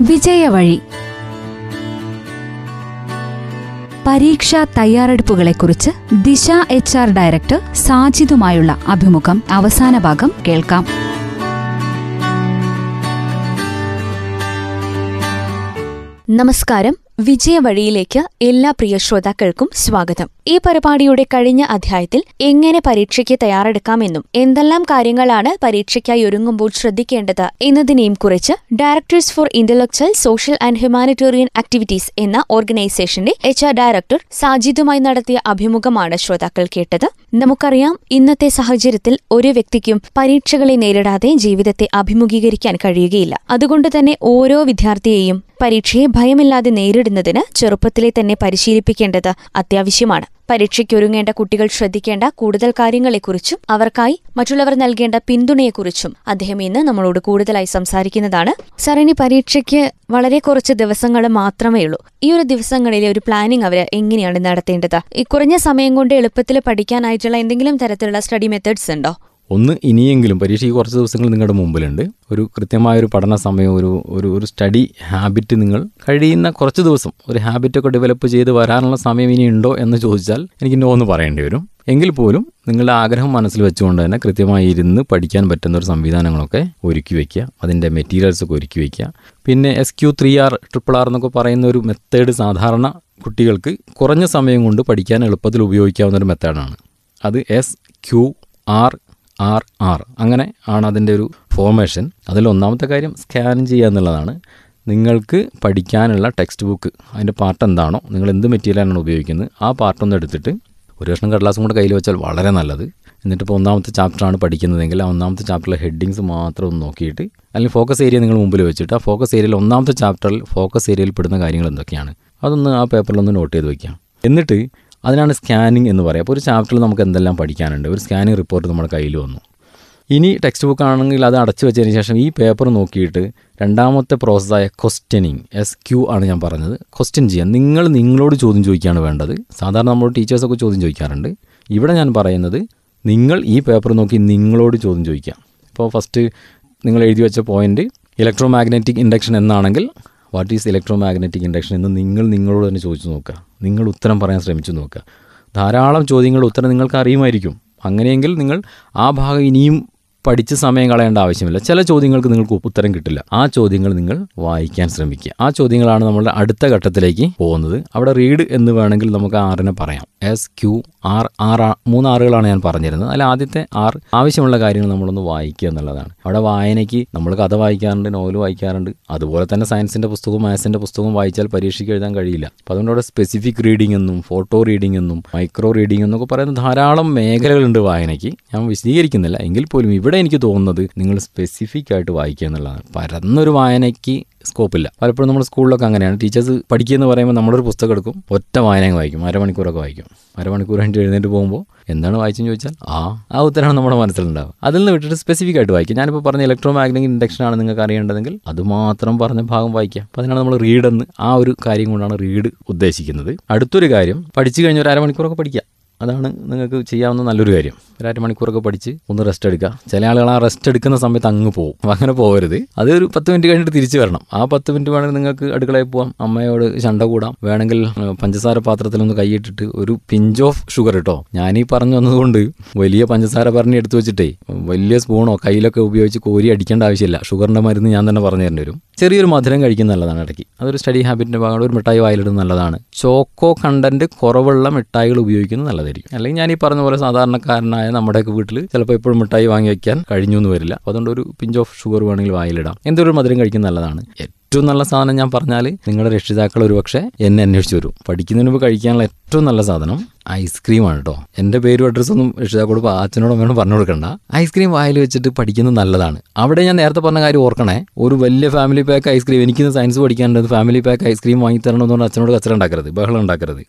വിജയവഴി. പരീക്ഷാ തയ്യാറെടുപ്പുകളെക്കുറിച്ച് Disha H R director സാജിദുമായുള്ള അഭിമുഖം അവസാന ഭാഗം കേൾക്കാം. നമസ്കാരം. വിജയവഴിയിലേക്ക് എല്ലാ പ്രിയ ശ്രോതാക്കൾക്കും സ്വാഗതം. ഈ പരിപാടിയുടെ കഴിഞ്ഞ അധ്യായത്തിൽ എങ്ങനെ പരീക്ഷയ്ക്ക് തയ്യാറെടുക്കാമെന്നും എന്തെല്ലാം കാര്യങ്ങളാണ് പരീക്ഷയ്ക്കായി ഒരുങ്ങുമ്പോൾ ശ്രദ്ധിക്കേണ്ടത് എന്നതിനെയും കുറിച്ച് directors for intellectual social and humanitarian activities എന്ന ഓർഗനൈസേഷന്റെ എച്ച് ഡയറക്ടർ സാജിദുമായി നടത്തിയ അഭിമുഖമാണ് ശ്രോതാക്കൾ കേട്ടത്. നമുക്കറിയാം ഇന്നത്തെ സാഹചര്യത്തിൽ ഒരു വ്യക്തിക്കും പരീക്ഷകളെ നേരിടാതെ ജീവിതത്തെ അഭിമുഖീകരിക്കാൻ കഴിയുകയില്ല. അതുകൊണ്ട് തന്നെ ഓരോ വിദ്യാർത്ഥിയെയും പരീക്ഷയെ ഭയമില്ലാതെ നേരിടുന്നതിന് ചെറുപ്പത്തിലെ തന്നെ പരിശീലിപ്പിക്കേണ്ടത് അത്യാവശ്യമാണ്. പരീക്ഷയ്ക്കൊരുങ്ങേണ്ട കുട്ടികൾ ശ്രദ്ധിക്കേണ്ട കൂടുതൽ കാര്യങ്ങളെക്കുറിച്ചും അവർക്കായി മറ്റുള്ളവർ നൽകേണ്ട പിന്തുണയെക്കുറിച്ചും അദ്ദേഹം ഇന്ന് നമ്മളോട് കൂടുതലായി സംസാരിക്കുന്നതാണ്. സാർ ഇനി പരീക്ഷയ്ക്ക് വളരെ കുറച്ച് ദിവസങ്ങൾ മാത്രമേ ഉള്ളൂ. ഈ ഒരു ദിവസങ്ങളിലെ ഒരു പ്ലാനിംഗ് അവർ എങ്ങനെയാണ് നടത്തേണ്ടത്? ഈ കുറഞ്ഞ സമയം കൊണ്ട് എളുപ്പത്തിൽ പഠിക്കാനായിട്ടുള്ള എന്തെങ്കിലും തരത്തിലുള്ള സ്റ്റഡി മെത്തേഡ്സ് ഉണ്ടോ? ഒന്ന് ഇനിയെങ്കിലും പരീക്ഷയ്ക്ക് കുറച്ച് ദിവസങ്ങൾ നിങ്ങളുടെ മുമ്പിലുണ്ട്. ഒരു കൃത്യമായ ഒരു പഠന സമയം ഒരു ഒരു ഒരു സ്റ്റഡി ഹാബിറ്റ് നിങ്ങൾ കഴിയുന്ന കുറച്ച് ദിവസം ഒരു ഹാബിറ്റൊക്കെ ഡെവലപ്പ് ചെയ്ത് വരാനുള്ള സമയം ഇനി ഉണ്ടോ എന്ന് ചോദിച്ചാൽ എനിക്ക് നോ എന്ന് പറയേണ്ടി വരും. എങ്കിൽ പോലും നിങ്ങളുടെ ആഗ്രഹം മനസ്സിൽ വെച്ചുകൊണ്ട് തന്നെ കൃത്യമായി ഇരുന്ന് പഠിക്കാൻ പറ്റുന്ന ഒരു സംവിധാനങ്ങളൊക്കെ ഒരുക്കി വയ്ക്കുക അതിന്റെ മെറ്റീരിയൽസൊക്കെ ഒരുക്കി വയ്ക്കുക പിന്നെ S Q three R triple R എന്നൊക്കെ പറയുന്ന ഒരു മെത്തേഡ് സാധാരണ കുട്ടികൾക്ക് കുറഞ്ഞ സമയം കൊണ്ട് പഠിക്കാൻ എളുപ്പത്തിൽ ഉപയോഗിക്കാവുന്ന ഒരു മെത്തേഡാണ് അത് S Q R R R. അങ്ങനെ ആണ് അതിന്റെ ഒരു ഫോർമേഷൻ അതിൽ ഒന്നാമത്തെ കാര്യം സ്കാൻ ചെയ്യുക എന്നുള്ളതാണ്. നിങ്ങൾക്ക് പഠിക്കാനുള്ള ടെക്സ്റ്റ് ബുക്ക് അതിന്റെ പാർട്ട് എന്താണോ നിങ്ങൾ എന്ത് മെറ്റീരിയലാണ് ഉപയോഗിക്കുന്നത് ആ പാർട്ടൊന്ന് എടുത്തിട്ട് ഒരു കഷ്ണം കടലാസും കൂടെ കയ്യിൽ വെച്ചാൽ വളരെ നല്ലത്. എന്നിട്ട് ഇപ്പോൾ ഒന്നാമത്തെ ചാപ്റ്ററാണ് പഠിക്കുന്നതെങ്കിൽ ആ ഒന്നാമത്തെ ചാപ്റ്ററിലെ ഹെഡിങ്സ് മാത്രം ഒന്ന് നോക്കിയിട്ട് അല്ലെങ്കിൽ ഫോക്കസ് ഏരിയ നിങ്ങൾ മുമ്പിൽ വെച്ചിട്ട് ആ ഫോക്കസ് ഏരിയയിൽ ഒന്നാമത്തെ ചാപ്റ്ററിൽ ഫോക്കസ് ഏരിയയിൽ പെടുന്ന കാര്യങ്ങൾ എന്തൊക്കെയാണ് അതൊന്ന് ആ പേപ്പറിലൊന്ന് നോട്ട് ചെയ്ത് വയ്ക്കാം എന്നിട്ട് അതിനാണ് സ്കാനിങ് എന്ന് പറയുക. അപ്പോൾ ഒരു ചാപ്റ്ററിൽ നമുക്ക് എന്തെല്ലാം പഠിക്കാനുണ്ട്? ഒരു സ്കാനിങ് റിപ്പോർട്ട് നമ്മുടെ കയ്യിൽ വന്നു. ഇനി ടെക്സ്റ്റ് ബുക്ക് ആണെങ്കിൽ അത് അടച്ചു വെച്ചതിന് ശേഷം ഈ പേപ്പർ നോക്കിയിട്ട് രണ്ടാമത്തെ പ്രോസസ്സായ ക്വസ്റ്റ്യനിങ് എസ് ക്യു ആണ് ഞാൻ പറഞ്ഞത്. ക്വസ്റ്റ്യൻ ചെയ്യാൻ. നിങ്ങൾ നിങ്ങളോട് ചോദ്യം ചോദിക്കുകയാണ് വേണ്ടത്. സാധാരണ നമ്മൾ ടീച്ചേഴ്സൊക്കെ ചോദ്യം ചോദിക്കാറുണ്ട്. ഇവിടെ ഞാൻ പറയുന്നത് നിങ്ങൾ ഈ പേപ്പർ നോക്കി നിങ്ങളോട് ചോദ്യം ചോദിക്കാം ഇപ്പോൾ ഫസ്റ്റ് നിങ്ങൾ എഴുതി വെച്ച പോയിന്റ് ഇലക്ട്രോ മാഗ്നറ്റിക് ഇൻഡക്ഷൻ എന്നാണെങ്കിൽ what is electromagnetic induction എന്ന് നിങ്ങൾ നിങ്ങളോട് തന്നെ ചോദിച്ചു നോക്കുക. നിങ്ങൾ ഉത്തരം പറയാൻ ശ്രമിച്ചു നോക്കുക. ധാരാളം ചോദ്യങ്ങളുടെ ഉത്തരം നിങ്ങൾക്ക് അറിയുമായിരിക്കും അങ്ങനെയെങ്കിൽ നിങ്ങൾ ആ ഭാഗം ഇനിയും പഠിച്ച് സമയം കളയേണ്ട ആവശ്യമില്ല. ചില ചോദ്യങ്ങൾക്ക് നിങ്ങൾക്ക് ഉത്തരം കിട്ടില്ല. ആ ചോദ്യങ്ങൾ നിങ്ങൾ വായിക്കാൻ ശ്രമിക്കുക. ആ ചോദ്യങ്ങളാണ് നമ്മളുടെ അടുത്ത ഘട്ടത്തിലേക്ക് പോകുന്നത്. അവിടെ റീഡ് എന്ന് വേണമെങ്കിൽ നമുക്ക് ആറിനെ പറയാം. എസ് ക്യു ആർ ആർ മൂന്ന് ആറുകളാണ് ഞാൻ പറഞ്ഞിരുന്നത്. അതിൽ ആദ്യത്തെ ആർ ആവശ്യമുള്ള കാര്യങ്ങൾ നമ്മളൊന്ന് വായിക്കുക എന്നുള്ളതാണ്. അവിടെ വായനയ്ക്ക് നമ്മൾ കഥ വായിക്കാറുണ്ട് നോവൽ വായിക്കാറുണ്ട്. അതുപോലെ തന്നെ സയൻസിന്റെ പുസ്തകവും മാത്സിന്റെ പുസ്തകവും വായിച്ചാൽ പരീക്ഷയ്ക്ക് എഴുതാൻ കഴിയില്ല. അപ്പോൾ അതുകൊണ്ട് അവിടെ സ്പെസിഫിക് റീഡിംഗ് എന്നും ഫോട്ടോ റീഡിംഗ് എന്നും മൈക്രോ റീഡിംഗ് എന്നൊക്കെ പറയുന്ന ധാരാളം മേഖലകളുണ്ട് വായനയ്ക്ക്. ഞാൻ വിശദീകരിക്കുന്നില്ല. എങ്കിൽ പോലും ഇവിടെ എനിക്ക് തോന്നുന്നത് നിങ്ങൾ സ്പെസിഫിക് ആയിട്ട് വായിക്കുക എന്നുള്ളതാണ്. പരന്നൊരു വായനയ്ക്ക് സ്കോപ്പില്ല പലപ്പോഴും നമ്മുടെ സ്കൂളിലൊക്കെ അങ്ങനെയാണ്. ടീച്ചേഴ്സ് പഠിക്കുക എന്ന് പറയുമ്പോൾ നമ്മളൊരു പുസ്തകം എടുക്കും ഒറ്റ വായന വായിക്കും അരമണിക്കൂറൊക്കെ വായിക്കും. അരമണിക്കൂർ കഴിഞ്ഞിട്ട് എഴുന്നേറ്റ് പോകുമ്പോൾ എന്താണ് വായിച്ചെന്ന് ചോദിച്ചാൽ ആ ആ ഉത്തരമാണ് നമ്മുടെ മനസ്സിലുണ്ടാവുക. അതിൽ നിന്ന് വിട്ടിട്ട് സ്പെസിഫിക് ആയിട്ട് വായിക്കും ഞാനിപ്പോൾ പറഞ്ഞ ഇലക്ട്രോ മാഗ്നറ്റിക് ഇൻഡക്ഷൻ ആണ് നിങ്ങൾക്ക് അറിയേണ്ടതെങ്കിൽ അത് മാത്രം പറഞ്ഞ ഭാഗം വായിക്കാം അപ്പോൾ അതിനാണ് നമ്മൾ റീഡ് എന്ന് ആ ഒരു കാര്യം കൊണ്ടാണ് റീഡ് ഉദ്ദേശിക്കുന്നത്. അടുത്തൊരു കാര്യം പഠിച്ചു കഴിഞ്ഞ ഒരു അരമണിക്കൂറൊക്കെ പഠിക്കുക. അതാണ് നിങ്ങൾക്ക് ചെയ്യാവുന്ന നല്ലൊരു കാര്യം. ഒരു അര മണിക്കൂറൊക്കെ പഠിച്ച് ഒന്ന് റെസ്റ്റ് എടുക്കുക ചില ആളുകൾ ആ റെസ്റ്റ് എടുക്കുന്ന സമയത്ത് അങ്ങ് പോകും അങ്ങനെ പോകരുത് അത് ഒരു പത്ത് മിനിറ്റ് കഴിഞ്ഞിട്ട് തിരിച്ചു വരണം. ആ പത്ത് മിനിറ്റ് വേണമെങ്കിൽ നിങ്ങൾക്ക് അടുക്കളയിൽ പോവാം. അമ്മയോട് ചണ്ട കൂടാം. വേണമെങ്കിൽ പഞ്ചസാര പാത്രത്തിലൊന്ന് കൈയിട്ടിട്ട് ഒരു പിഞ്ച് ഓഫ് ഷുഗർ ഇട്ടോ. ഞാനീ പറഞ്ഞു വന്നതുകൊണ്ട് വലിയ പഞ്ചസാര പറഞ്ഞ് എടുത്തു വെച്ചിട്ടേ വലിയ സ്പൂണോ കയ്യിലൊക്കെ ഉപയോഗിച്ച് കോരി അടിക്കേണ്ട ആവശ്യമില്ല. ഷുഗറിന്റെ മരുന്ന് ഞാൻ തന്നെ പറഞ്ഞു തരേണ്ടി വരും. ചെറിയൊരു മധുരം കഴിക്കുന്ന നല്ലതാണ് ഇടയ്ക്ക്. അതൊരു സ്റ്റഡി ഹാബിറ്റിന്റെ ഭാഗമാണ് ഒരു മിഠായി വായിലിടുന്നത് നല്ലതാണ്. ചോക്കോ കണ്ടന്റ് കുറവുള്ള മിഠായികൾ ഉപയോഗിക്കുന്നത് നല്ലതായിരിക്കും അല്ലെങ്കിൽ ഞാൻ ഈ പറഞ്ഞ പോലെ സാധാരണക്കാരനായ നമ്മുടെയൊക്കെ വീട്ടിൽ ചിലപ്പോൾ എപ്പോഴും മിഠായി വാങ്ങി വയ്ക്കാൻ കഴിഞ്ഞു എന്ന് വരില്ല. അതുകൊണ്ട് ഒരു പിഞ്ച് ഓഫ് ഷുഗർ വേണമെങ്കിൽ വായിലിടാം. എന്തൊരു മധുരം കഴിക്കുന്ന നല്ലതാണ്. ഏറ്റവും നല്ല സാധനം ഞാൻ പറഞ്ഞാൽ നിങ്ങളുടെ രക്ഷിതാക്കൾ ഒരുപക്ഷെ എന്നെ അന്വേഷിച്ച് വരും. പഠിക്കുന്നതിന് മുമ്പ് കഴിക്കാനുള്ള ഏറ്റവും നല്ല സാധനം ഐസ്ക്രീമാണ് കേട്ടോ എന്റെ പേരും അഡ്രസ്സൊന്നും രക്ഷിതാക്കളോട് അച്ഛനോട് വേണം പറഞ്ഞു കൊടുക്കണ്ട. ഐസ്ക്രീം വായിൽ വെച്ചിട്ട് പഠിക്കുന്നത് നല്ലതാണ്. അവിടെ ഞാൻ നേരത്തെ പറഞ്ഞ കാര്യം ഓർക്കണേ. ഒരു വലിയ ഫാമിലി പാക്ക് ഐസ്ക്രീം എനിക്കിന്ന് സയൻസ് പഠിക്കാനുണ്ട്. ഫാമിലി പാക്ക് ഐസ്ക്രീം വാങ്ങി തരണമെന്ന് പറഞ്ഞാൽ അച്ഛനോട് കച്ചറ ഉണ്ടാക്കരുത്. ബഹളം ഉണ്ടാക്കരുത്.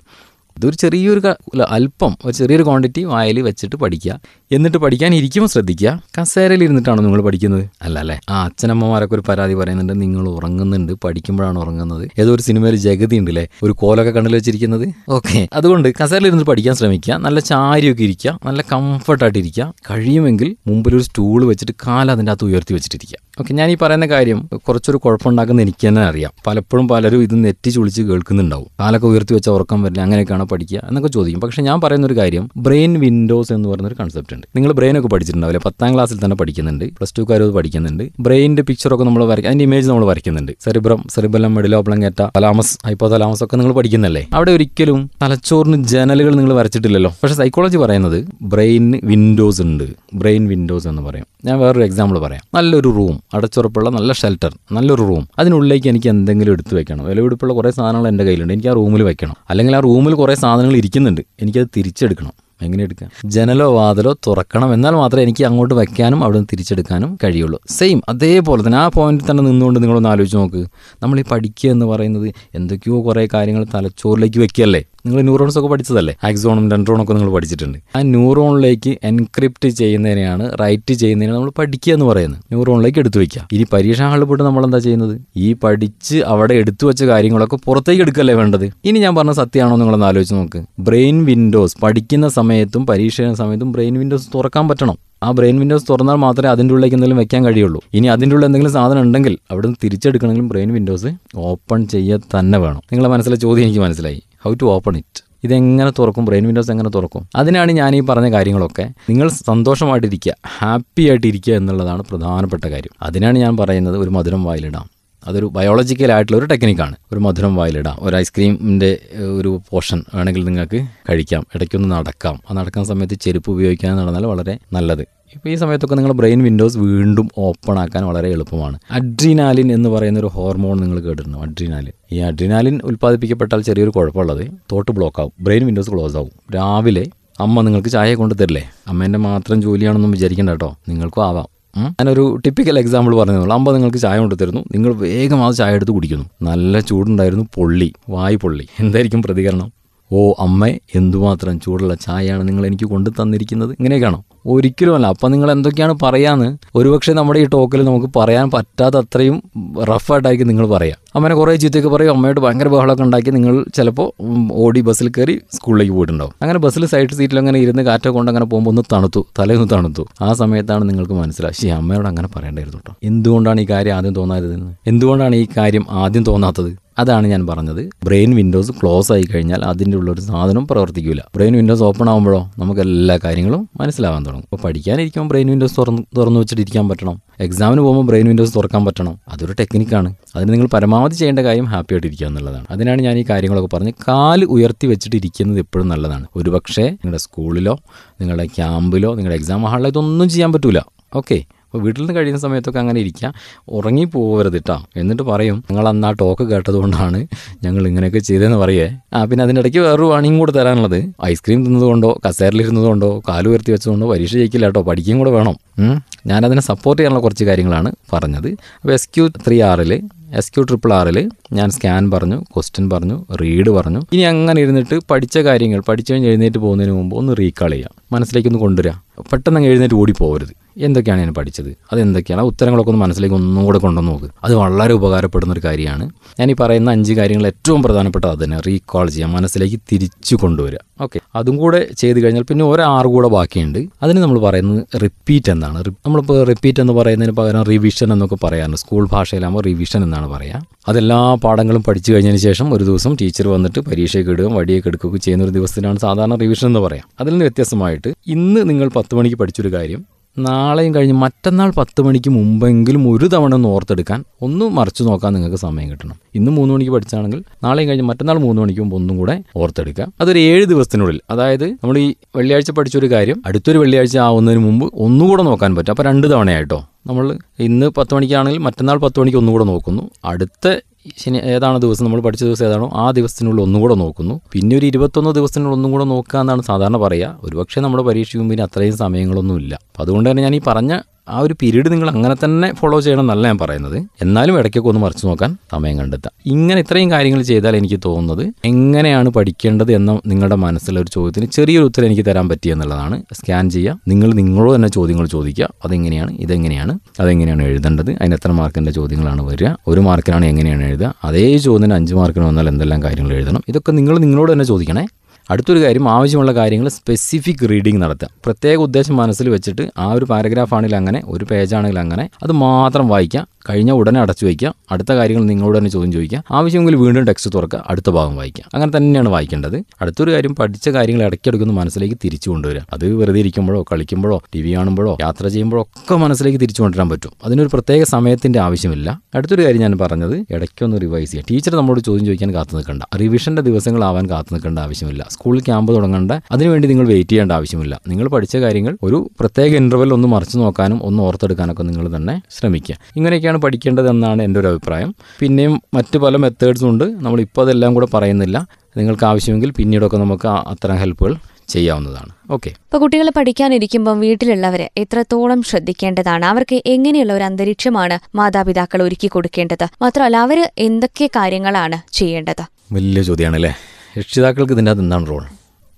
ഇതൊരു ചെറിയൊരു അല്പം ഒരു ചെറിയൊരു ക്വാണ്ടിറ്റി വായിൽ വെച്ചിട്ട് പഠിക്കുക. എന്നിട്ട് പഠിക്കാൻ ഇരിക്കുമ്പോൾ ശ്രദ്ധിക്കുക. കസേരയിൽ ഇരുന്നിട്ടാണോ നിങ്ങൾ പഠിക്കുന്നത്? അല്ല അല്ലേ? ആ അച്ഛനമ്മമാരൊക്കെ ഒരു പരാതി പറയുന്നുണ്ട്. നിങ്ങൾ ഉറങ്ങുന്നുണ്ട്. പഠിക്കുമ്പോഴാണ് ഉറങ്ങുന്നത്. ഏതോ ഒരു സിനിമയിൽ ജഗതി ഉണ്ടല്ലേ? ഒരു കോലൊക്കെ കണ്ണിൽ വെച്ചിരിക്കുന്നത്? ഓക്കെ. അതുകൊണ്ട് കസേരയിൽ ഇരുന്ന് പഠിക്കാൻ ശ്രമിക്കുക. നല്ല ചാരിയൊക്കെ ഇരിക്കുക. നല്ല കംഫർട്ടായിട്ട് ഇരിക്കുക. കഴിയുമെങ്കിൽ മുമ്പിൽ ഒരു സ്റ്റൂൾ വെച്ചിട്ട് കാല അതിന്റെ അകത്ത് ഉയർത്തി വെച്ചിട്ടിരിക്കുക. ഓക്കെ ഞാൻ ഈ പറയുന്ന കാര്യം കുറച്ചൊരു കുഴപ്പമുണ്ടാക്കുന്ന എനിക്ക് തന്നെ അറിയാം. പലപ്പോഴും പലരും ഇത് നെറ്റി ചുളിച്ച് കേൾക്കുന്നുണ്ടാവും. കാലൊക്കെ ഉയർത്തി വെച്ച ഉറക്കം വരില്ല അങ്ങനെയൊക്കെയാണ് പഠിക്കുക എന്നൊക്കെ ചോദിക്കും. പക്ഷേ ഞാൻ പറയുന്ന ഒരു കാര്യം ബ്രെയിൻ വിൻഡോസ് എന്ന് പറയുന്ന ഒരു കൺസെപ്റ്റ് ഉണ്ട് നിങ്ങൾ ബ്രെയിനൊക്കെ പഠിച്ചിട്ടുണ്ടാവില്ല? പത്താം ക്ലാസ്സിൽ തന്നെ പഠിക്കുന്നുണ്ട്. പ്ലസ് ടു അത് പഠിക്കുന്നുണ്ട്. ബ്രെയിന്റെ പിക്ചറൊക്കെ നമ്മൾ വരയ്ക്കുക അതിന്റെ ഇമേജ് നമ്മൾ വരയ്ക്കുന്നുണ്ട്. Cerebrum cerebellum medulla oblongata thalamus hypothalamus ഒക്കെ നിങ്ങൾ പഠിക്കുന്നല്ലേ? അവിടെ ഒരിക്കലും തലച്ചോറിന് ജനലുകൾ നിങ്ങൾ വരച്ചിട്ടില്ലല്ലോ. പക്ഷേ സൈക്കോളജി പറയുന്നത് ബ്രെയിൻ വിൻഡോസ് ഉണ്ട്. ബ്രെയിൻ വിൻഡോസ് എന്ന് പറയും. ഞാൻ വേറൊരു എക്സാമ്പിൾ പറയാം. നല്ലൊരു റൂം അടച്ചുറപ്പുള്ള നല്ല ഷെൽട്ടർ നല്ലൊരു റൂം അതിനുള്ളിലേക്ക് എനിക്ക് എന്തെങ്കിലും എടുത്തു വെക്കണം. വിലപിടിപ്പുള്ള കുറേ സാധനങ്ങൾ എന്റെ കയ്യിലുണ്ട്. എനിക്ക് ആ റൂമിൽ വെക്കണം. അല്ലെങ്കിൽ ആ റൂമിൽ കുറേ സാധനങ്ങൾ ഇരിക്കുന്നുണ്ട്. എനിക്കത് തിരിച്ചെടുക്കണം. എങ്ങനെ എടുക്കാം ജനലോ വാതിലോ തുറക്കണം എന്നാൽ മാത്രമേ എനിക്ക് അങ്ങോട്ട് വയ്ക്കാനും അവിടെ നിന്ന് തിരിച്ചെടുക്കാനും കഴിയുള്ളൂ. സെയിം അതേപോലെ തന്നെ ആ പോയിന്റിൽ തന്നെ നിന്നുകൊണ്ട് നിങ്ങളൊന്ന് ആലോചിച്ച് നോക്ക്. നമ്മൾ ഈ പഠിക്കുക എന്ന് പറയുന്നത് എന്തൊക്കെയോ കുറേ കാര്യങ്ങൾ തലച്ചോറിലേക്ക് വെക്കുകയല്ലേ? നിങ്ങൾ ന്യൂറോൺസ് ഒക്കെ പഠിച്ചതല്ലേ? ആക്സോണും ഡെൻഡ്രോണും ഒക്കെ നിങ്ങൾ പഠിച്ചിട്ടുണ്ട്. ആ ന്യൂറോണിലേക്ക് എൻക്രിപ്റ്റ് ചെയ്യുന്നതിനെയാണ് റൈറ്റ് ചെയ്യുന്നതിനെ നമ്മൾ പഠിക്കുക എന്ന് പറയുന്നത്. ന്യൂറോണിലേക്ക് എടുത്തു വയ്ക്കുക ഇനി പരീക്ഷാ ഹാളിൽ പോയിട്ട് നമ്മൾ എന്താ ചെയ്യുന്നത്? ഈ പഠിച്ച് അവിടെ എടുത്തു വെച്ച കാര്യങ്ങളൊക്കെ പുറത്തേക്ക് എടുക്കല്ലേ വേണ്ടത്? ഇനി ഞാൻ പറഞ്ഞ സത്യമാണോ നിങ്ങളൊന്ന് ആലോചിച്ച് നോക്ക്. ബ്രെയിൻ വിൻഡോസ് പഠിക്കുന്ന സമയത്തും പരീക്ഷ സമയത്തും ബ്രെയിൻ വിൻഡോസ് തുറക്കാൻ പറ്റണം. ആ ബ്രെയിൻ വിൻഡോസ് തുറന്നാൽ മാത്രമേ അതിന്റെ ഉള്ളിലേക്ക് എന്തെങ്കിലും വെക്കാൻ കഴിയുള്ളൂ. ഇനി അതിന്റെ ഉള്ളിൽ എന്തെങ്കിലും സാധനം ഉണ്ടെങ്കിൽ അവിടെ നിന്ന് തിരിച്ചെടുക്കണമെങ്കിലും ബ്രെയിൻ വിൻഡോസ് ഓപ്പൺ ചെയ്യുക തന്നെ വേണം. നിങ്ങളെ മനസ്സിലെ ചോദ്യം എനിക്ക് മനസ്സിലായി. ഹൗ ടു ഓപ്പൺ ഇറ്റ് ഇതെങ്ങനെ തുറക്കും? ബ്രെയിൻ വിൻഡോസ് എങ്ങനെ തുറക്കും? അതിനാണ് ഞാൻ ഈ പറഞ്ഞ കാര്യങ്ങളൊക്കെ നിങ്ങൾ സന്തോഷമായിട്ടിരിക്കുക ഹാപ്പി ആയിട്ടിരിക്കുക എന്നുള്ളതാണ് പ്രധാനപ്പെട്ട കാര്യം. അതിനാണ് ഞാൻ പറയുന്നത് ഒരു മധുരം വായിലിടാം. അതൊരു ബയോളജിക്കൽ ആയിട്ടുള്ള ഒരു ടെക്നിക്കാണ് ഒരു മധുരം വായിലിടാം. ഒരു ഐസ്ക്രീമിന്റെ ഒരു പോർഷൻ വേണമെങ്കിൽ നിങ്ങൾക്ക് കഴിക്കാം. ഇടയ്ക്കൊന്ന് നടക്കാം. ആ നടക്കുന്ന സമയത്ത് ചെരുപ്പ് ഉപയോഗിക്കാൻ നടന്നാൽ വളരെ നല്ലത്. ഇപ്പോൾ ഈ സമയത്തൊക്കെ നിങ്ങൾ ബ്രെയിൻ വിൻഡോസ് വീണ്ടും ഓപ്പൺ ആക്കാൻ വളരെ എളുപ്പമാണ്. അഡ്രിനാലിൻ എന്ന് പറയുന്ന ഒരു ഹോർമോൺ നിങ്ങൾ കേട്ടിരുന്നു അഡ്രിനാലിൻ. ഈ അഡ്രിനാലിൻ ഉൽപ്പാദിപ്പിക്കപ്പെട്ടാൽ ചെറിയൊരു കുഴപ്പമുള്ളത് തോട്ട് ബ്ലോക്ക് ആവും ബ്രെയിൻ വിൻഡോസ് ക്ലോസ് ആവും. രാവിലെ അമ്മ നിങ്ങൾക്ക് ചായ കൊണ്ട് തരില്ലേ? അമ്മേന്റെ മാത്രം ജോലിയാണെന്നും വിചാരിക്കേണ്ട കേട്ടോ നിങ്ങൾക്കും ആവാം. ഞാനൊരു ടിപ്പിക്കൽ എക്സാമ്പിൾ പറഞ്ഞു അമ്പ നിങ്ങൾക്ക് ചായ കൊണ്ട് തരുന്നു നിങ്ങൾ വേഗം ആ ചായ എടുത്ത് കുടിക്കുന്നു. നല്ല ചൂടുണ്ടായിരുന്നു പൊള്ളി വായ് പൊള്ളി. എന്തായിരിക്കും പ്രതികരണം? ഓ അമ്മ എന്തുമാത്രം ചൂടുള്ള ചായയാണ് നിങ്ങൾ എനിക്ക് കൊണ്ടു തന്നിരിക്കുന്നത്? ഇങ്ങനെയൊക്കെയാണോ? ഒരിക്കലും അല്ല അപ്പം നിങ്ങൾ എന്തൊക്കെയാണ് പറയാന്ന്? ഒരുപക്ഷെ നമ്മുടെ ഈ ടോക്കിൽ നമുക്ക് പറയാൻ പറ്റാത്ത അത്രയും റഫായിട്ടായിരിക്കും നിങ്ങൾ പറയാം. അമ്മനെ കുറേ ചീത്തയൊക്കെ പറയും. അമ്മയോട് ഭയങ്കര ബഹളമൊക്കെ ഉണ്ടാക്കി നിങ്ങൾ ചിലപ്പോൾ ഓടി ബസ്സിൽ കയറി സ്കൂളിലേക്ക് പോയിട്ടുണ്ടാവും. അങ്ങനെ ബസ്സിൽ സൈഡ് സീറ്റിൽ അങ്ങനെ ഇരുന്ന് കാറ്റൊക്കെ കൊണ്ട് അങ്ങനെ പോകുമ്പോൾ ഒന്ന് തണുത്തു. തലേന്ന് തണുത്തു. ആ സമയത്താണ് നിങ്ങൾക്ക് മനസ്സിലായി. ശരി അമ്മയോട് അങ്ങനെ പറയേണ്ടായിരുന്നു കേട്ടോ. എന്തുകൊണ്ടാണ് ഈ കാര്യം ആദ്യം തോന്നാത്തതെന്ന് എന്തുകൊണ്ടാണ് ഈ കാര്യം ആദ്യം തോന്നാത്തത്? അതാണ് ഞാൻ പറഞ്ഞത്. ബ്രെയിൻ വിൻഡോസ് ക്ലോസ് ആയി കഴിഞ്ഞാൽ അതിന്റെ ഉള്ളൊരു സാധനം പ്രവർത്തിക്കില്ല ബ്രെയിൻ വിൻഡോസ് ഓപ്പൺ ആകുമ്പോഴോ നമുക്ക് എല്ലാ കാര്യങ്ങളും മനസ്സിലാവാൻ തുടങ്ങും. അപ്പോൾ പഠിക്കാനിരിക്കുമ്പോൾ ബ്രെയിൻ വിൻഡോസ് തുറന്ന് തുറന്നു വെച്ചിട്ട് ഇരിക്കാൻ പറ്റണം. എക്സാമിന് പോകുമ്പോൾ ബ്രെയിൻ വിൻഡോസ് തുറക്കാൻ പറ്റണം. അതൊരു ടെക്നിക്കാണ്. അതിന് നിങ്ങൾ പരമാവധി ചെയ്യേണ്ട കാര്യം ഹാപ്പി ആയിട്ട് ഇരിക്കുക എന്നുള്ളതാണ്. അതിനാണ് ഞാൻ ഈ കാര്യങ്ങളൊക്കെ പറഞ്ഞ് കാൽ ഉയർത്തി വെച്ചിട്ട് ഇരിക്കുന്നത് എപ്പോഴും നല്ലതാണ്. ഒരുപക്ഷെ നിങ്ങളുടെ സ്കൂളിലോ നിങ്ങളുടെ ക്യാമ്പിലോ നിങ്ങളുടെ എക്സാം ഹാളിലോ ഇതൊന്നും ചെയ്യാൻ പറ്റില്ല ഓക്കെ അപ്പോൾ വീട്ടിൽ നിന്ന് കഴിയുന്ന സമയത്തൊക്കെ അങ്ങനെ ഇരിക്കുക. ഉറങ്ങി പോകരുത് കേട്ടോ എന്നിട്ട് പറയും നിങ്ങൾ അന്ന് ആ ടോക്ക് കേട്ടതുകൊണ്ടാണ് ഞങ്ങൾ ഇങ്ങനെയൊക്കെ ചെയ്തതെന്ന് പറയേ. ആ പിന്നെ അതിന്റെ ഇടയ്ക്ക് വേറൊരു വാണിയും കൂടെ തരാനുള്ളത്. ഐസ്ക്രീം തിന്നതുകൊണ്ടോ കസേരിലിരുന്നതുകൊണ്ടോ കാൽ ഉയർത്തി വെച്ചതുകൊണ്ടോ പരീക്ഷ ജയിക്കില്ല കേട്ടോ പഠിക്കുകയും കൂടെ വേണം. ഞാനതിനെ സപ്പോർട്ട് ചെയ്യാനുള്ള കുറച്ച് കാര്യങ്ങളാണ് പറഞ്ഞത്. അപ്പോൾ എസ് ക്യു ത്രീ ആറിൽ എസ് ക്യു ട്രിപ്പിൾ ആറിൽ ഞാൻ സ്കാൻ പറഞ്ഞു ക്വസ്റ്റ്യൻ പറഞ്ഞു റീഡ് പറഞ്ഞു. ഇനി അങ്ങനെ ഇരുന്നിട്ട് പഠിച്ച കാര്യങ്ങൾ പഠിച്ചു കഴിഞ്ഞ് എഴുന്നേറ്റ് പോകുന്നതിന് മുമ്പ് ഒന്ന് റീകാൾ ചെയ്യാം. മനസ്സിലേക്ക് ഒന്ന് കൊണ്ടുവരിക പെട്ടെന്ന് എഴുന്നേറ്റ് ഓടി പോകരുത് എന്തൊക്കെയാണ് ഞാൻ പഠിച്ചത്? അതെന്തൊക്കെയാണ്? ഉത്തരങ്ങളൊക്കെ ഒന്ന് മനസ്സിലേക്ക് ഒന്നും കൂടെ കൊണ്ടുവന്ന് നോക്ക്. അത് വളരെ ഉപകാരപ്പെടുന്ന ഒരു കാര്യമാണ്. ഞാൻ ഈ പറയുന്ന അഞ്ച് കാര്യങ്ങൾ ഏറ്റവും പ്രധാനപ്പെട്ട അത് തന്നെ. റീകോൾ ചെയ്യാം മനസ്സിലേക്ക് തിരിച്ചു കൊണ്ടുവരിക. ഓക്കെ അതും കൂടെ ചെയ്ത് കഴിഞ്ഞാൽ പിന്നെ ഒരാറ് കൂടെ ബാക്കിയുണ്ട്. അതിന് നമ്മൾ പറയുന്നത് റിപ്പീറ്റ് എന്നാണ്. നമ്മളിപ്പോൾ റിപ്പീറ്റ് എന്ന് പറയുന്നതിന് പകരം റിവിഷൻ എന്നൊക്കെ പറയാറുണ്ട്. സ്കൂൾ ഭാഷയിലാകുമ്പോൾ റിവിഷൻ എന്നാണ് പറയുക അതെല്ലാ പാഠങ്ങളും പഠിച്ചു കഴിഞ്ഞതിന് ശേഷം ഒരു ദിവസം ടീച്ചർ വന്നിട്ട് പരീക്ഷയ്ക്ക് ഇടുകയും വടിയൊക്കെ എടുക്കുകയൊക്കെ ചെയ്യുന്ന ഒരു ദിവസത്തിനാണ് സാധാരണ റിവിഷൻ എന്ന് പറയാം. അതിൽ നിന്ന് വ്യത്യസ്തമായിട്ട് ഇന്ന് നിങ്ങൾ പത്ത് മണിക്ക് പഠിച്ചൊരു കാര്യം. നാളെയും കഴിഞ്ഞ് മറ്റന്നാൾ പത്ത് മണിക്ക് മുമ്പെങ്കിലും ഒരു തവണ ഒന്ന് ഓർത്തെടുക്കാൻ ഒന്ന് മറിച്ച് നോക്കാൻ നിങ്ങൾക്ക് സമയം കിട്ടണം. ഇന്ന് മൂന്ന് മണിക്ക് പഠിച്ചാണെങ്കിൽ നാളെയും കഴിഞ്ഞ് മറ്റന്നാൾ മൂന്ന് മണിക്ക് മുമ്പ് ഒന്നും കൂടെ ഓർത്തെടുക്കുക. അതൊരു ഏഴ് ദിവസത്തിനുള്ളിൽ. അതായത് നമ്മൾ ഈ വെള്ളിയാഴ്ച പഠിച്ചൊരു കാര്യം അടുത്തൊരു വെള്ളിയാഴ്ച ആവുന്നതിന് മുമ്പ് ഒന്നുകൂടെ നോക്കാൻ പറ്റും. അപ്പോൾ രണ്ട് തവണയായിട്ടോ. നമ്മൾ ഇന്ന് പത്ത് മണിക്കാണെങ്കിൽ മറ്റന്നാൾ പത്ത് മണിക്ക് ഒന്നുകൂടെ നോക്കുന്നു. അടുത്ത ശനി ഏതാണ് ദിവസം നമ്മൾ പഠിച്ച ദിവസം ഏതാണോ ആ ദിവസത്തിനുള്ളിൽ ഒന്നുകൂടെ നോക്കുന്നു. പിന്നെ ഒരു ഇരുപത്തൊന്ന് ദിവസത്തിനുള്ളിൽ ഒന്നും കൂടെ നോക്കുക എന്നാണ് സാധാരണ പറയുക ഒരുപക്ഷെ നമ്മുടെ പരീക്ഷയ്ക്ക് മുമ്പിന് അത്രയും സമയങ്ങളൊന്നും ഇല്ല അപ്പോൾ അതുകൊണ്ട് തന്നെ ഞാൻ ഈ പറഞ്ഞ ആ ഒരു പീരീഡ് നിങ്ങൾ അങ്ങനെ തന്നെ ഫോളോ ചെയ്യണം എന്നല്ല ഞാൻ പറയുന്നത്. എന്നാലും ഇടയ്ക്കൊക്കെ ഒന്ന് മറിച്ച് നോക്കാൻ സമയം കണ്ടെത്താം ഇങ്ങനെ ഇത്രയും കാര്യങ്ങൾ ചെയ്താൽ എനിക്ക് തോന്നുന്നത് എങ്ങനെയാണ് പഠിക്കേണ്ടത് എന്ന നിങ്ങളുടെ മനസ്സിലെ ഒരു ചോദ്യത്തിന് ചെറിയൊരു ഉത്തരം എനിക്ക് തരാൻ പറ്റിയ എന്നുള്ളതാണ്. സ്കാൻ ചെയ്യുക. നിങ്ങൾ നിങ്ങളോട് തന്നെ ചോദ്യങ്ങൾ ചോദിക്കുക. അതെങ്ങനെയാണ്? ഇതെങ്ങനെയാണ്? അതെങ്ങനെയാണ് എഴുതേണ്ടത്? അതിന് എത്ര മാർക്കിന്റെ ചോദ്യങ്ങളാണ് വരിക? ഒരു മാർക്കിനാണ് എങ്ങനെയാണ് എഴുതുക? അതേ ചോദ്യത്തിന് അഞ്ച് മാർക്കിന് വന്നാൽ എന്തെല്ലാം കാര്യങ്ങൾ എഴുതണം? ഇതൊക്കെ നിങ്ങൾ നിങ്ങളോട് തന്നെ ചോദിക്കണേ. അടുത്തൊരു കാര്യം ആവശ്യമുള്ള കാര്യങ്ങൾ സ്പെസിഫിക് റീഡിംഗ് നടത്തുക. പ്രത്യേക ഉദ്ദേശം മനസ്സിൽ വെച്ചിട്ട് ആ ഒരു പാരഗ്രാഫ് ആണെങ്കിൽ അങ്ങനെ ഒരു പേജാണെങ്കിൽ അങ്ങനെ അത് മാത്രം വായിക്കുക. കഴിഞ്ഞ ഉടനെ അടച്ചു വയ്ക്കുക. അടുത്ത കാര്യങ്ങൾ നിങ്ങളോട് തന്നെ ചോദ്യം ചോദിക്കുക. ആവശ്യമെങ്കിൽ വീണ്ടും ടെക്സ്റ്റ് തുറക്കുക. അടുത്ത ഭാഗം വായിക്കുക. അങ്ങനെ തന്നെയാണ് വായിക്കേണ്ടത്. അടുത്തൊരു കാര്യം പഠിച്ച കാര്യങ്ങൾ ഇടയ്ക്കിടയ്ക്കൊന്ന് മനസ്സിലേക്ക് തിരിച്ചു കൊണ്ടുവരിക. അത് വെറുതെ ഇരിക്കുമ്പോഴോ കളിക്കുമ്പോഴോ ടി വി കാണുമ്പോഴോ യാത്ര ചെയ്യുമ്പോഴോ ഒക്കെ മനസ്സിലേക്ക് തിരിച്ചു കൊണ്ടുവരാൻ പറ്റും. അതിനൊരു പ്രത്യേക സമയത്തിന്റെ ആവശ്യമില്ല. അടുത്തൊരു കാര്യം ഞാൻ പറഞ്ഞത് ഇടയ്ക്കൊന്ന് റിവൈസ് ചെയ്യുക. ടീച്ചർ നമ്മളോട് ചോദ്യം ചോദിക്കാൻ കാത്തു നിൽക്കണ്ട. റിവിഷന്റെ ദിവസങ്ങളാവാൻ കാത്തു നിൽക്കേണ്ട ആവശ്യമില്ല. സ്കൂൾ ക്യാമ്പ് തുടങ്ങേണ്ട. അതിനുവേണ്ടി നിങ്ങൾ വെയിറ്റ് ചെയ്യേണ്ട ആവശ്യമില്ല. നിങ്ങൾ പഠിച്ച കാര്യങ്ങൾ ഒരു പ്രത്യേക ഇന്റർവെൽ ഒന്ന് മറിച്ച് നോക്കാനും ഒന്ന് ഓർത്തെടുക്കാനൊക്കെ നിങ്ങൾ തന്നെ ശ്രമിക്കുക. ഇങ്ങനെയൊക്കെയാണ് പഠിക്കേണ്ടത് എന്നാണ് എന്റെ ഒരു അഭിപ്രായം. പിന്നെയും മറ്റ് പല മെത്തേഡ്സും ഉണ്ട്. നമ്മളിപ്പോൾ അതെല്ലാം കൂടെ പറയുന്നില്ല. നിങ്ങൾക്ക് ആവശ്യമെങ്കിൽ പിന്നീടൊക്കെ നമുക്ക് അത്തരം ഹെൽപ്പുകൾ ചെയ്യാവുന്നതാണ്. ഓക്കെ ഇപ്പൊ കുട്ടികൾ പഠിക്കാനിരിക്കുമ്പം വീട്ടിലുള്ളവരെ എത്രത്തോളം ശ്രദ്ധിക്കേണ്ടതാണ്? അവർക്ക് എങ്ങനെയുള്ള ഒരു അന്തരീക്ഷമാണ് മാതാപിതാക്കൾ ഒരുക്കി കൊടുക്കേണ്ടത്? മാത്രമല്ല അവർ എന്തൊക്കെ കാര്യങ്ങളാണ് ചെയ്യേണ്ടത്? വലിയ ചോദ്യമാണല്ലേ? രക്ഷിതാക്കൾക്ക് ഇതിന്റെ അകത്ത് എന്താണ് റോൾ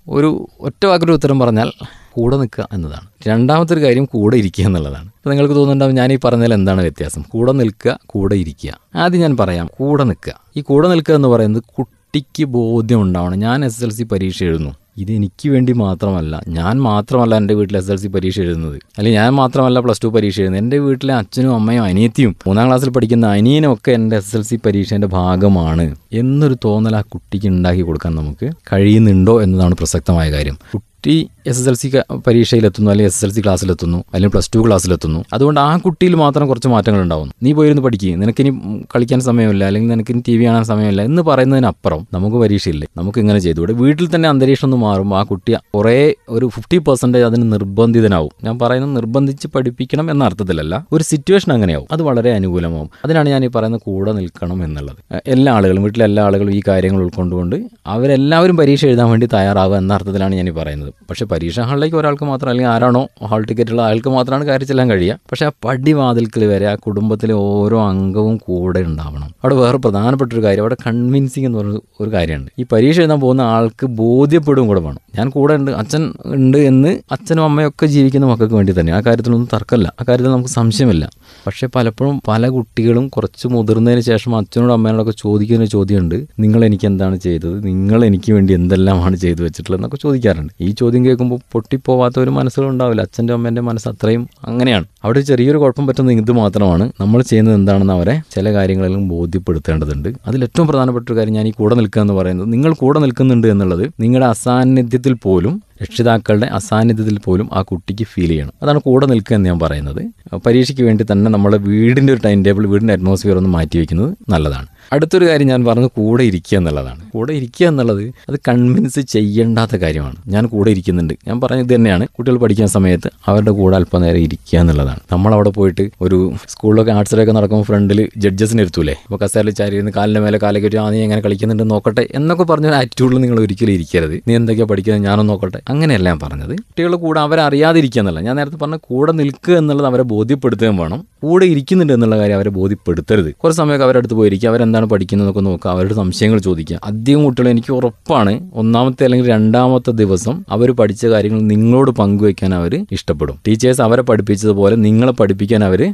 ഒരു ഒറ്റ വാക്കൊരു ഉത്തരം പറഞ്ഞാൽ കൂടെ നിൽക്കുക എന്നതാണ്. രണ്ടാമത്തെ ഒരു കാര്യം കൂടെ ഇരിക്കുക എന്നുള്ളതാണ്. അപ്പോൾ നിങ്ങൾക്ക് തോന്നുന്നുണ്ടാവും ഞാൻ ഈ പറഞ്ഞതിൽ എന്താണ് വ്യത്യാസം? കൂടെ നിൽക്കുക കൂടെ ഇരിക്കുക. ആദ്യം ഞാൻ പറയാം കൂടെ നിൽക്കുക. ഈ കൂടെ നിൽക്കുക എന്ന് പറയുന്നത് കുട്ടിക്ക് ബോധ്യം ഉണ്ടാവണം. ഞാൻ എസ് എൽ സി പരീക്ഷ എഴുതുന്നു. ഇത് എനിക്ക് വേണ്ടി മാത്രമല്ല ഞാൻ മാത്രമല്ല എന്റെ വീട്ടിൽ എസ് എൽ സി പരീക്ഷ എഴുതുന്നത്. അല്ലെങ്കിൽ ഞാൻ മാത്രമല്ല പ്ലസ് ടു പരീക്ഷ എഴുതുന്നത്. എന്റെ വീട്ടിലെ അച്ഛനും അമ്മയും അനിയത്തിയും മൂന്നാം ക്ലാസ്സിൽ പഠിക്കുന്ന അനിയനും ഒക്കെ എന്റെ എസ് എൽ സി പരീക്ഷേന്റെ ഭാഗമാണ്. എന്നൊരു തോന്നൽ ആ കുട്ടിക്ക് ഉണ്ടാക്കി കൊടുക്കാൻ നമുക്ക് കഴിയുന്നുണ്ടോ എന്നതാണ് പ്രസക്തമായ കാര്യം. കുട്ടി എസ് എസ് എൽ സി പരീക്ഷയിലെത്തുന്നു അല്ലെങ്കിൽ എസ് എസ് എൽ സി ക്ലാസ്സിലെത്തുന്നു അല്ലെങ്കിൽ പ്ലസ് ടു ക്ലാസ്സിലെത്തുന്നു അതുകൊണ്ട് ആ കുട്ടിയിൽ മാത്രം കുറച്ച് മാറ്റങ്ങൾ ഉണ്ടാവും നീ പോയിരുന്ന് പഠിക്കുക നിനക്കിനി കളിക്കാൻ സമയമില്ല അല്ലെങ്കിൽ നിനക്കിനി ടി വി കാണാൻ സമയമില്ല എന്ന് പറയുന്നതിനപ്പുറം നമുക്ക് പരീക്ഷയില്ലേ? നമുക്ക് ഇങ്ങനെ ചെയ്തുകൂടെ വീട്ടിൽ തന്നെ അന്തരീക്ഷം ഒന്ന് മാറുമ്പോൾ ആ കുട്ടി കുറേ ഒരു ഫിഫ്റ്റി പെർസെന്റേജ് അതിന് നിർബന്ധിതനാവും. ഞാൻ പറയുന്നത് നിർബന്ധിച്ച് പഠിപ്പിക്കണം എന്ന അർത്ഥത്തിലല്ല. ഒരു സിറ്റുവേഷൻ അങ്ങനെയാവും. അത് വളരെ അനുകൂലമാവും. അതിനാണ് ഞാൻ ഈ പറയുന്നത് കൂടെ നിൽക്കണം എന്നുള്ളത്. എല്ലാ ആളുകളും വീട്ടിലെ എല്ലാ ആളുകളും ഈ കാര്യങ്ങൾ ഉൾക്കൊണ്ടുകൊണ്ട് അവരെല്ലാവരും പരീക്ഷ എഴുതാൻ വേണ്ടി തയ്യാറാവുക എന്ന അർത്ഥത്തിലാണ് ഞാൻ ഈ പറയുന്നത്. പക്ഷേ പരീക്ഷാ ഹാളിലേക്ക് ഒരാൾക്ക് മാത്രം അല്ലെങ്കിൽ ആരാണോ ഹാൾ ടിക്കറ്റ് ഉള്ള അയാൾക്ക് മാത്രമാണ് കയറി ചെല്ലാൻ കഴിയുക. പക്ഷേ ആ പടിവാതിൽക്കൽ വരെ ആ കുടുംബത്തിലെ ഓരോ അംഗവും കൂടെ ഉണ്ടാവണം. അവിടെ വേറെ പ്രധാനപ്പെട്ട ഒരു കാര്യം അവിടെ കൺവിൻസിങ് എന്ന് പറഞ്ഞ ഒരു കാര്യമുണ്ട്. ഈ പരീക്ഷ എഴുതാൻ പോകുന്ന ആൾക്ക് ബോധ്യപ്പെടും കൂടെ വേണം. ഞാൻ കൂടെ ഉണ്ട് അച്ഛൻ ഉണ്ട് എന്ന് അച്ഛനും അമ്മയൊക്കെ ജീവിക്കുന്ന മക്കൾക്ക് വേണ്ടി തന്നെ. ആ കാര്യത്തിലൊന്നും തർക്കമില്ല. ആ കാര്യത്തിൽ നമുക്ക് സംശയമില്ല. പക്ഷേ പലപ്പോഴും പല കുട്ടികളും കുറച്ച് മുതിർന്നതിന് ശേഷം അച്ഛനോടും അമ്മയോടൊക്കെ ചോദിക്കുന്ന ചോദ്യമുണ്ട്. നിങ്ങൾ എനിക്ക് എന്താണ് ചെയ്തത്? നിങ്ങൾ എനിക്ക് വേണ്ടി എന്തെല്ലാമാണ് ചെയ്തു വെച്ചിട്ടുള്ളത്? എന്നൊക്കെ ചോദിക്കാറുണ്ട്. ഈ ചോദ്യം കേൾക്കുമ്പോൾ പൊട്ടിപ്പോവാത്ത ഒരു മനസ്സുകളുണ്ടാവില്ല അച്ഛന്റെ അമ്മേന്റെ മനസ്സ് അത്രയും അങ്ങനെയാണ്. അവിടെ ചെറിയൊരു കുഴപ്പം പറ്റുന്ന ഇത് മാത്രമാണ്. നമ്മൾ ചെയ്യുന്നത് എന്താണെന്ന് അവരെ ചില കാര്യങ്ങളിലും ബോധ്യപ്പെടുത്തേണ്ടതുണ്ട്. അതിൽ ഏറ്റവും പ്രധാനപ്പെട്ട ഒരു കാര്യം ഞാൻ ഈ കൂടെ നിൽക്കുക എന്ന് പറയുന്നത് നിങ്ങൾ കൂടെ നിൽക്കുന്നുണ്ട് എന്നുള്ളത് നിങ്ങളുടെ അസാന്നിധ്യത്തിൽ പോലും രക്ഷിതാക്കളുടെ അസാന്നിധ്യത്തിൽ പോലും ആ കുട്ടിക്ക് ഫീൽ ചെയ്യണം. അതാണ് കൂടെ നിൽക്കുക എന്ന് ഞാൻ പറയുന്നത്. പരീക്ഷയ്ക്ക് വേണ്ടി തന്നെ നമ്മുടെ വീടിന്റെ ഒരു ടൈം ടേബിൾ വീടിന്റെ അറ്റ്മോസ്ഫിയർ ഒന്ന് മാറ്റി വയ്ക്കുന്നത് നല്ലതാണ്. അടുത്തൊരു കാര്യം ഞാൻ പറഞ്ഞു കൂടെ ഇരിക്കുക എന്നുള്ളതാണ്. കൂടെ ഇരിക്കുക എന്നുള്ളത് അത് കൺവിൻസ് ചെയ്യേണ്ടാത്ത കാര്യമാണ്. ഞാൻ കൂടെ ഇരിക്കുന്നുണ്ട്. ഞാൻ പറഞ്ഞത് തന്നെയാണ്. കുട്ടികൾ പഠിക്കുന്ന സമയത്ത് അവരുടെ കൂടെ അല്പം അല്പനേരം ഇരിക്കുക എന്നുള്ളതാണ്. നമ്മൾ അവിടെ പോയിട്ട് ഒരു സ്കൂളിലൊക്കെ ആർട്സിലൊക്കെ നടക്കുമ്പോൾ ഫ്രണ്ടിൽ ജഡ്ജസിന് ഇരുത്തൂലേ? അപ്പോൾ കസേരയിൽ ചാരി ഇരുന്ന് കാലിന്റെ മേലെ കാലൊക്കെ ഒരു ആ നീ എങ്ങനെ കളിക്കുന്നുണ്ട് നോക്കട്ടെ? എന്നൊക്കെ പറഞ്ഞ ഒരു ആറ്റിറ്റ്യൂഡിൽ നിങ്ങൾ ഒരിക്കലും ഇരിക്കരുത്. നീ എന്തൊക്കെയാണ് പഠിക്കുന്നത്? ഞാനൊന്ന് നോക്കട്ടെ. അങ്ങനെയല്ല ഞാൻ പറഞ്ഞത്. കുട്ടികളുടെ കൂടെ അവരെ അറിയാതിരിക്കുക എന്നല്ല ഞാൻ നേരത്തെ പറഞ്ഞ കൂടെ നിൽക്കുക എന്നുള്ളത് അവരെ ബോധ്യപ്പെടുത്തുകയും വേണം. കൂടെ ഇരിക്കുന്നുണ്ട് എന്നുള്ള കാര്യം അവരെ ബോധ്യപ്പെടുത്തരുത്. കുറച്ച് സമയമൊക്കെ അവരടുത്ത് പോയിരിക്കുക. അവരെന്താണ് പഠിക്കുന്നതൊക്കെ നോക്കുക. അവരുടെ സംശയങ്ങൾ ചോദിക്കുക. അധികം കുട്ടികൾ എനിക്ക് ഉറപ്പാണ് ഒന്നാമത്തെ അല്ലെങ്കിൽ രണ്ടാമത്തെ ദിവസം അവർ പഠിച്ച കാര്യങ്ങൾ നിങ്ങളോട് പങ്കുവയ്ക്കാൻ അവർ ഇഷ്ടപ്പെടും. ടീച്ചേഴ്സ് അവരെ പഠിപ്പിച്ചതുപോലെ നിങ്ങളെ പഠിപ്പിക്കാൻ അവർ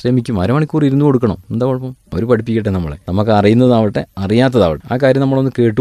ശ്രമിക്കും. അരമണിക്കൂർ ഇരുന്ന് കൊടുക്കണം. എന്താ കുഴപ്പം? അവർ പഠിപ്പിക്കട്ടെ നമ്മളെ. നമുക്ക് അറിയുന്നതാവട്ടെ അറിയാത്തതാവട്ടെ. ആ കാര്യം നമ്മളൊന്ന് കേട്ടു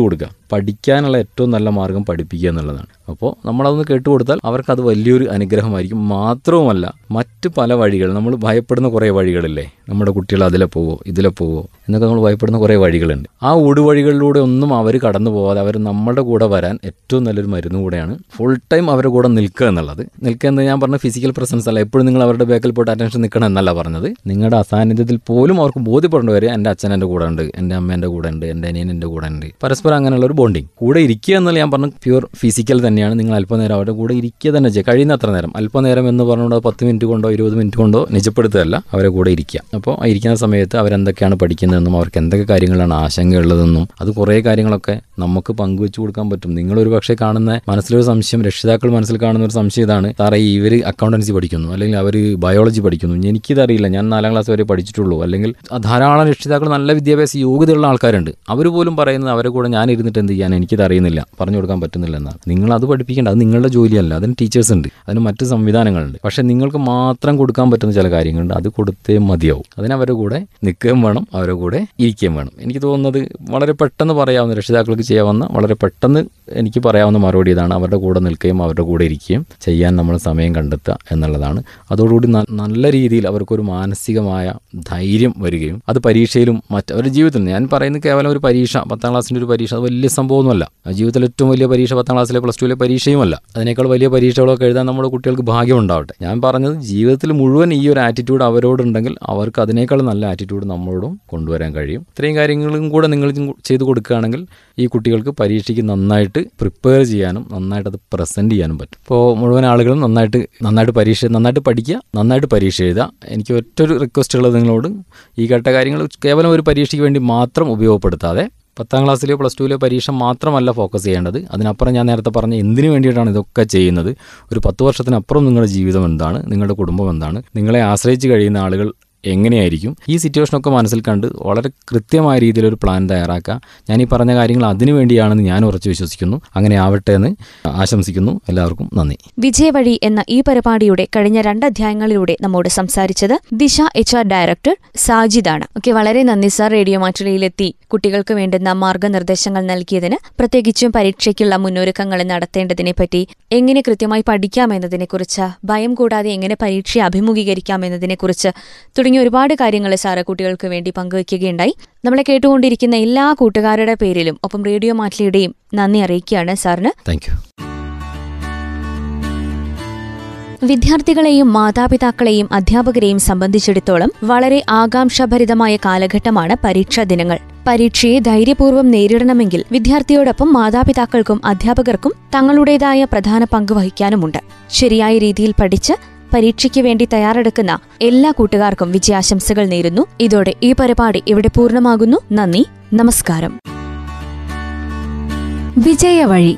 പഠിക്കാനുള്ള ഏറ്റവും നല്ല മാർഗം പഠിപ്പിക്കുക എന്നുള്ളതാണ്. അപ്പോൾ നമ്മളതൊന്ന് കേട്ടുകൊടുത്താൽ അവർക്കത് വലിയൊരു അനുഗ്രഹമായിരിക്കും. മാത്രവുമല്ല മറ്റ് പല വഴികൾ നമ്മൾ ഭയപ്പെടുന്ന കുറേ വഴികളില്ലേ? നമ്മുടെ കുട്ടികൾ അതിലെ പോവോ ഇതിലെ പോവോ എന്നൊക്കെ നമ്മൾ ഭയപ്പെടുന്ന കുറേ വഴികളുണ്ട്. ആ ഊടുവഴികളിലൂടെ ഒന്നും അവർ കടന്നു പോകാതെ അവർ നമ്മുടെ കൂടെ വരാൻ ഏറ്റവും നല്ലൊരു മരുന്ന് കൂടെയാണ് ഫുൾ ടൈം അവരുടെ കൂടെ നിൽക്കുക എന്നുള്ളത്. നിൽക്കുക എന്ന് ഞാൻ പറഞ്ഞ ഫിസിക്കൽ പ്രസൻസ് അല്ല. എപ്പോഴും നിങ്ങൾ അവരുടെ ബാക്കിൽ പോയിട്ട് അറ്റൻഷൻ നിൽക്കണം എന്നല്ല പറഞ്ഞത്. നിങ്ങളുടെ അസാന്നിധ്യത്തിൽ പോലും അവർക്ക് ബോധ്യപ്പെടണം വരെ എന്റെ അച്ഛൻ എന്റെ കൂടെ ഉണ്ട് എന്റെ അമ്മ എന്റെ കൂടെ ഉണ്ട് എന്റെ അനിയൻ എന്റെ കൂടെ ഉണ്ട്. പരസ്പരം അങ്ങനെയുള്ള ഒരു ബോണ്ടിങ് കൂടെ ഇരിക്കുക എന്നുള്ള ഞാൻ പറഞ്ഞു പ്യൂർ ഫിസിക്കൽ തന്നെയാണ്. നിങ്ങൾ അല്പനേരം അവരുടെ കൂടെ ഇരിക്കുക തന്നെ ചെയ്യുക. കഴിയുന്ന അത്ര നേരം അല്പനേരം എന്ന് പറഞ്ഞുകൊണ്ട് പത്ത് മിനിറ്റ് കൊണ്ടോ ഇരുപത് മിനിറ്റ് കൊണ്ടോ നിജപ്പെടുത്തുകയല്ല. അവരെ കൂടെ ഇരിക്കുക. അപ്പോൾ ഇരിക്കുന്ന സമയത്ത് അവരെന്തൊക്കെയാണ് പഠിക്കുന്നതെന്നും അവർക്ക് എന്തൊക്കെ കാര്യങ്ങളാണ് ആശങ്കയുള്ളതെന്നും അത് കുറേ കാര്യങ്ങളൊക്കെ നമുക്ക് പങ്കുവെച്ചു കൊടുക്കാൻ പറ്റും. നിങ്ങളൊരു പക്ഷേ കാണുന്ന മനസ്സിലൊരു സംശയം രക്ഷിതാക്കൾ മനസ്സിൽ കാണുന്ന ഒരു സംശയം ഇതാണ്. സാറേ ഇവർ അക്കൗണ്ടൻസി പഠിക്കുന്നു. അല്ലെങ്കിൽ അവർ ബയോളജി പഠിക്കുന്നു. എനിക്കിതറിയില്ല. ഞാൻ നാലാം ക്ലാസ് വരെ പഠിച്ചിട്ടുള്ളൂ. അല്ലെങ്കിൽ ധാരാളം രക്ഷിതാക്കൾ നല്ല വിദ്യാഭ്യാസ യോഗ്യതയുള്ള ആൾക്കാരുണ്ട്. അവർ പോലും പറയുന്നത് അവരെ കൂടെ ഞാൻ ഇരുന്നിട്ട് എന്ത് ചെയ്യാൻ എനിക്കത് അറിയുന്നില്ല. പറഞ്ഞു കൊടുക്കാൻ പറ്റുന്നില്ല എന്നാണ് നിങ്ങൾ അത് പഠിപ്പിക്കേണ്ട. അത് നിങ്ങളുടെ ജോലിയല്ല. അതിന് ടീച്ചേഴ്സ് ഉണ്ട്. അതിന് മറ്റ് സംവിധാനങ്ങളുണ്ട്. പക്ഷേ നിങ്ങൾക്ക് മാത്രം കൊടുക്കാൻ പറ്റുന്ന ചില കാര്യങ്ങളുണ്ട്. അത് കൊടുത്തേ മതിയാവും. അതിന് അവരുടെ കൂടെ നിൽക്കുകയും വേണം. അവരുടെ കൂടെ ഇരിക്കുകയും വേണം. എനിക്ക് തോന്നുന്നത് വളരെ പെട്ടെന്ന് പറയാവുന്ന രക്ഷിതാക്കൾക്ക് ചെയ്യാവുന്ന വളരെ പെട്ടെന്ന് എനിക്ക് പറയാവുന്ന മറുപടി ഇതാണ്. അവരുടെ കൂടെ നിൽക്കുകയും അവരുടെ കൂടെ ഇരിക്കുകയും ചെയ്യാൻ നമ്മൾ സമയം കണ്ടെത്തുക എന്നുള്ളതാണ്. അതോടുകൂടി നല്ല രീതിയിൽ അവർക്കൊരു മാനസികമായ ധൈര്യം വരികയും അത് പരീക്ഷയിലും മറ്റ് അവരുടെ ജീവിതത്തിൽ ഞാൻ പറയുന്നത് കേവലം ഒരു പരീക്ഷ പത്താം ക്ലാസ്സിന്റെ ഒരു പരീക്ഷ അത് വലിയ സംഭവമൊന്നുമല്ല. ജീവിതത്തിൽ ഏറ്റവും വലിയ പരീക്ഷ പത്താം ക്ലാസ്സിലെ പ്ലസ് ടുവിലെ പരീക്ഷയുമല്ല. അതിനേക്കാൾ വലിയ പരീക്ഷകളൊക്കെ എഴുതാൻ നമ്മുടെ കുട്ടികൾക്ക് ഭാഗ്യം ഉണ്ടാവട്ടെ ഞാൻ പറഞ്ഞത് ജീവിതത്തിൽ മുഴുവൻ ഈ ഒരു ആറ്റിറ്റ്യൂഡ് അവരോടുണ്ടെങ്കിൽ അവർക്ക് അതിനേക്കാൾ നല്ല ആറ്റിറ്റ്യൂഡ് നമ്മളോടും കൊണ്ടുവരാൻ കഴിയും. ഇത്രയും കാര്യങ്ങളും കൂടെ നിങ്ങൾ ചെയ്തു കൊടുക്കുകയാണെങ്കിൽ ഈ കുട്ടികൾക്ക് പരീക്ഷയ്ക്ക് നന്നായിട്ട് പ്രിപ്പയർ ചെയ്യാനും നന്നായിട്ട് അത് പ്രസന്റ് ചെയ്യാനും പറ്റും. ഇപ്പോൾ മുഴുവൻ ആളുകളും നന്നായിട്ട് നന്നായിട്ട് പരീക്ഷ നന്നായിട്ട് പഠിക്കുക നന്നായിട്ട് പരീക്ഷ എഴുതുക. എനിക്ക് ഒറ്റൊരു റിക്വസ്റ്റ് ഉള്ളത് നിങ്ങളോട്. ഈ കേട്ട കാര്യങ്ങൾ കേവലം ഒരു പരീക്ഷയ്ക്ക് വേണ്ടി മാത്രം ഉപയോഗപ്പെടുത്താതെ പത്താം ക്ലാസ്സിലെ പ്ലസ് ടുവിലെ പരീക്ഷ മാത്രമല്ല ഫോക്കസ് ചെയ്യേണ്ടത്. അതിനപ്പുറം ഞാൻ നേരത്തെ പറഞ്ഞ എന്തിനു വേണ്ടിയിട്ടാണ് ഇതൊക്കെ ചെയ്യുന്നത്? ഒരു പത്ത് വർഷത്തിനപ്പുറം നിങ്ങളുടെ ജീവിതം എന്താണ്? നിങ്ങളുടെ കുടുംബം എന്താണ്? നിങ്ങളെ ആശ്രയിച്ച് കഴിയുന്ന ആളുകൾ എങ്ങനെയായിരിക്കും? ഈ സിറ്റുവേഷനൊക്കെ മനസ്സിൽ കണ്ട് വളരെ കൃത്യമായ രീതിയിൽ ഒരു പ്ലാൻ തയ്യാറാക്കുക. ഞാൻ ഈ പറഞ്ഞ കാര്യങ്ങൾ അതിനു വേണ്ടിയാണെന്ന് ഞാൻ ഉറച്ചു വിശ്വസിക്കുന്നു. അങ്ങനെ ആവട്ടെ എന്ന് ആശംസിക്കുന്നു. എല്ലാവർക്കും നന്ദി. വിജയവഴി എന്ന ഈ പരിപാടിയുടെ കഴിഞ്ഞ രണ്ട് അധ്യായങ്ങളിലൂടെ നമ്മോട് സംസാരിച്ചത് ദിശ എച്ച് ആർ ഡയറക്ടർ സാജിദാണ്. ഓക്കെ വളരെ നന്ദി സാർ റേഡിയോ മാറ്റുലയിലെത്തി കുട്ടികൾക്ക് വേണ്ടുന്ന മാർഗനിർദ്ദേശങ്ങൾ നൽകിയതിന് പ്രത്യേകിച്ചും പരീക്ഷയ്ക്കുള്ള മുന്നൊരുക്കങ്ങൾ നടത്തേണ്ടതിനെപ്പറ്റി എങ്ങനെ കൃത്യമായി പഠിക്കാം എന്നതിനെക്കുറിച്ച് ഭയം കൂടാതെ എങ്ങനെ പരീക്ഷയെ അഭിമുഖീകരിക്കാമെന്നതിനെക്കുറിച്ച് തുടങ്ങിയ ഒരുപാട് കാര്യങ്ങൾ സാറ് കുട്ടികൾക്ക് വേണ്ടി പങ്കുവയ്ക്കുകയുണ്ടായി. നമ്മളെ കേട്ടുകൊണ്ടിരിക്കുന്ന എല്ലാ കൂട്ടുകാരുടെ പേരിലും ഒപ്പം റേഡിയോ മാറ്റിലിയുടെയും നന്ദി അറിയിക്കുകയാണ് സാറിന്. താങ്ക് യു വിദ്യാർത്ഥികളെയും മാതാപിതാക്കളെയും അധ്യാപകരെയും സംബന്ധിച്ചിടത്തോളം വളരെ ആകാംക്ഷാഭരിതമായ കാലഘട്ടമാണ് പരീക്ഷാ ദിനങ്ങൾ. പരീക്ഷയെ ധൈര്യപൂർവം നേരിടണമെങ്കിൽ വിദ്യാർത്ഥിയോടൊപ്പം മാതാപിതാക്കൾക്കും അധ്യാപകർക്കും തങ്ങളുടേതായ പ്രധാന പങ്ക് വഹിക്കാനുമുണ്ട്. ശരിയായ രീതിയിൽ പഠിച്ച് പരീക്ഷയ്ക്ക് വേണ്ടി തയ്യാറെടുക്കുന്ന എല്ലാ കൂട്ടുകാർക്കും വിജയാശംസകൾ നേരുന്നു. ഇതോടെ ഈ പരിപാടി ഇവിടെ പൂർണമാകുന്നു. നന്ദി. നമസ്കാരം. വിജയവഴി.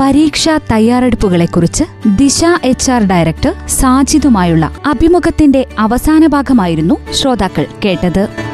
പരീക്ഷാ തയ്യാറെടുപ്പുകളെക്കുറിച്ച് ദിശ എച്ച് ആർ ഡയറക്ടർ സാജിദുമായുള്ള അഭിമുഖത്തിന്റെ അവസാന ഭാഗമായിരുന്നു ശ്രോതാക്കൾ കേട്ടത്.